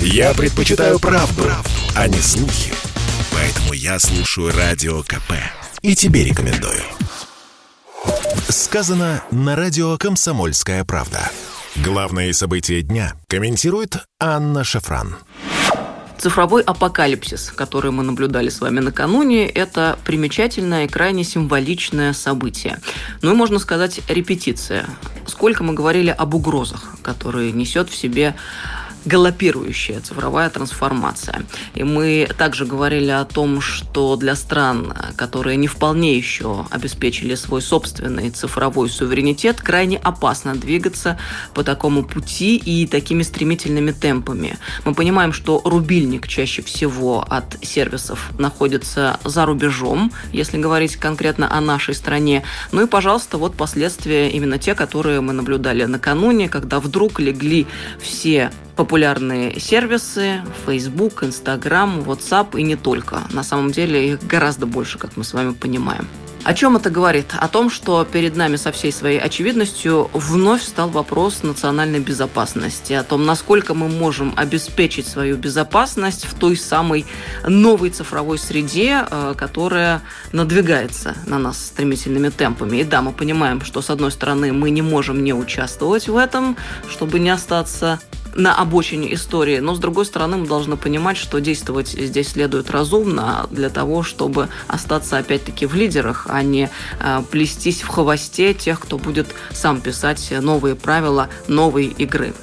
Я предпочитаю правду, правду, а не слухи. Поэтому я слушаю Радио КП. И тебе рекомендую. Сказано на радио «Комсомольская правда». Главные события дня комментирует Анна Шафран. Цифровой апокалипсис, который мы наблюдали с вами накануне, это примечательное и крайне символичное событие. Ну и, можно сказать, репетиция. Сколько мы говорили об угрозах, которые несет в себе галопирующая цифровая трансформация. И мы также говорили о том, что для стран, которые не вполне еще обеспечили свой собственный цифровой суверенитет, крайне опасно двигаться по такому пути и такими стремительными темпами. Мы понимаем, что рубильник чаще всего от сервисов находится за рубежом, если говорить конкретно о нашей стране. Ну и, пожалуйста, вот последствия именно те, которые мы наблюдали накануне, когда вдруг легли все популярные сервисы, Facebook, Instagram, WhatsApp и не только. На самом деле их гораздо больше, как мы с вами понимаем. О чем это говорит? О том, что перед нами со всей своей очевидностью вновь стал вопрос национальной безопасности, о том, насколько мы можем обеспечить свою безопасность в той самой новой цифровой среде, э, которая надвигается на нас стремительными темпами. И да, мы понимаем, что с одной стороны мы не можем не участвовать в этом, чтобы не остаться на обочине истории, но с другой стороны мы должны понимать, что действовать здесь следует разумно для того, чтобы остаться опять-таки в лидерах, а не э, плестись в хвосте тех, кто будет сам писать новые правила новой игры.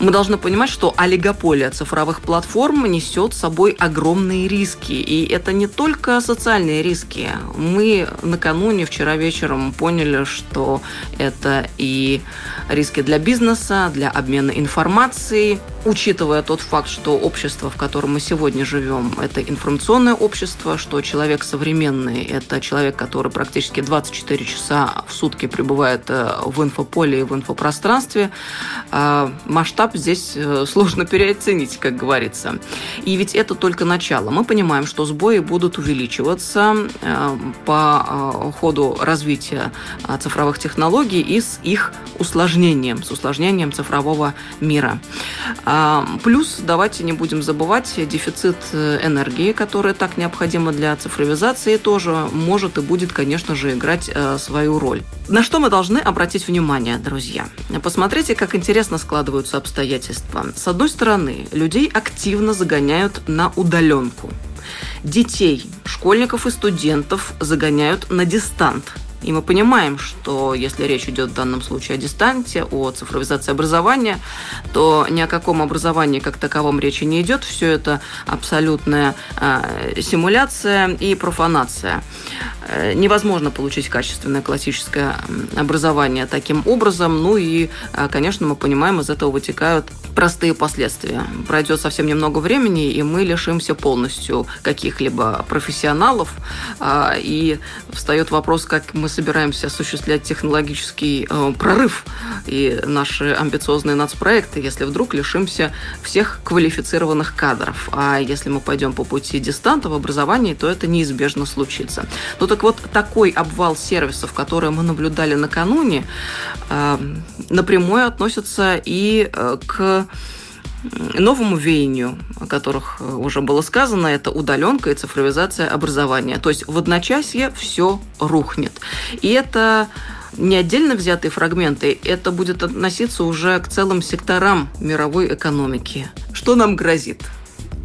Мы должны понимать, что олигополия цифровых платформ несет с собой огромные риски. И это не только социальные риски. Мы накануне, вчера вечером поняли, что это и риски для бизнеса, для обмена информацией, учитывая тот факт, что общество, в котором мы сегодня живем, это информационное общество, что человек современный, это человек, который практически 24 часа в сутки пребывает э, в инфополе и в инфопространстве, э, масштаб здесь э, сложно переоценить, как говорится. И ведь это только начало. Мы понимаем, что сбои будут увеличиваться по ходу развития цифровых технологий и с их усложнением, с усложнением цифрового мира. А, плюс, давайте не будем забывать, дефицит э, энергии, который так необходимо для цифровизации, тоже может и будет, конечно же, играть э, свою роль. На что мы должны обратить внимание, друзья? Посмотрите, как интересно складываются обстоятельства. С одной стороны, людей активно загоняют на удаленку. Детей, школьников и студентов загоняют на дистант – и мы понимаем, что если речь идет в данном случае о дистанте, о цифровизации образования, то ни о каком образовании как таковом речи не идет. Все это абсолютная э, симуляция и профанация. Э, невозможно получить качественное классическое образование таким образом. Ну и, э, конечно, мы понимаем, из этого вытекают простые последствия. Пройдет совсем немного времени, и мы лишимся полностью каких-либо профессионалов. Э, и встает вопрос, как мы собираемся осуществлять технологический прорыв и наши амбициозные нацпроекты, если вдруг лишимся всех квалифицированных кадров. А если мы пойдем по пути дистанта в образовании, то это неизбежно случится. Но так вот, такой обвал сервисов, который мы наблюдали накануне, э, напрямую относится и э, к новому веянию, о которых э, уже было сказано, это удаленка и цифровизация образования. То есть в одночасье все рухнет. И это не отдельно взятые фрагменты, это будет относиться уже к целым секторам мировой экономики. Что нам грозит?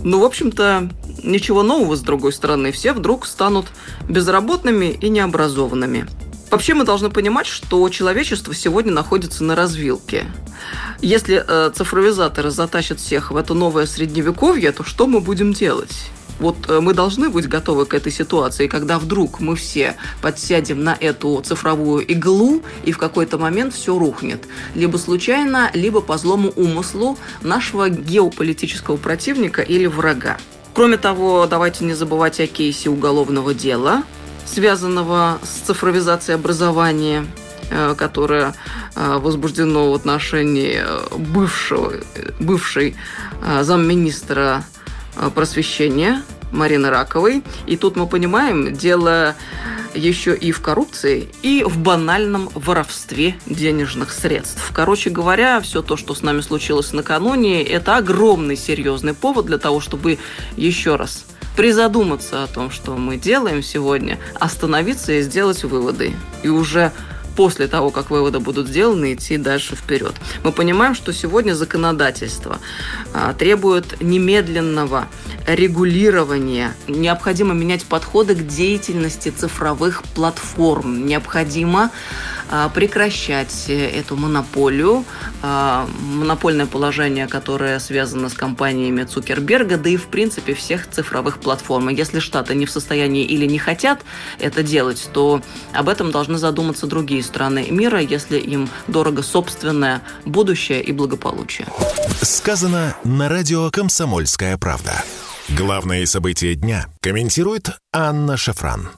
Ну, в общем-то, ничего нового, с другой стороны. Все вдруг станут безработными и необразованными. Вообще мы должны понимать, что человечество сегодня находится на развилке. Если э, цифровизаторы затащат всех в это новое средневековье, то что мы будем делать? Вот э, мы должны быть готовы к этой ситуации, когда вдруг мы все подсядем на эту цифровую иглу, и в какой-то момент все рухнет. Либо случайно, либо по злому умыслу нашего геополитического противника или врага. Кроме того, давайте не забывать о кейсе уголовного дела, связанного с цифровизацией образования, э, которое э, возбуждено в отношении бывшего, бывшей замминистра просвещения Марины Раковой. И тут мы понимаем, дело еще и в коррупции, и в банальном воровстве денежных средств. Короче говоря, все то, что с нами случилось накануне, это огромный серьезный повод для того, чтобы еще раз призадуматься о том, что мы делаем сегодня, остановиться и сделать выводы. И уже после того, как выводы будут сделаны, идти дальше вперед. Мы понимаем, что сегодня законодательство а, требует немедленного регулирования. Необходимо менять подходы к деятельности цифровых платформ. Необходимо прекращать эту монополию, а, монопольное положение, которое связано с компаниями Цукерберга, да и в принципе всех цифровых платформ. Если Штаты не в состоянии или не хотят это делать, то об этом должны задуматься другие страны мира, если им дорого собственное будущее и благополучие. Сказано на радио «Комсомольская правда». Главные события дня комментирует Анна Шафран.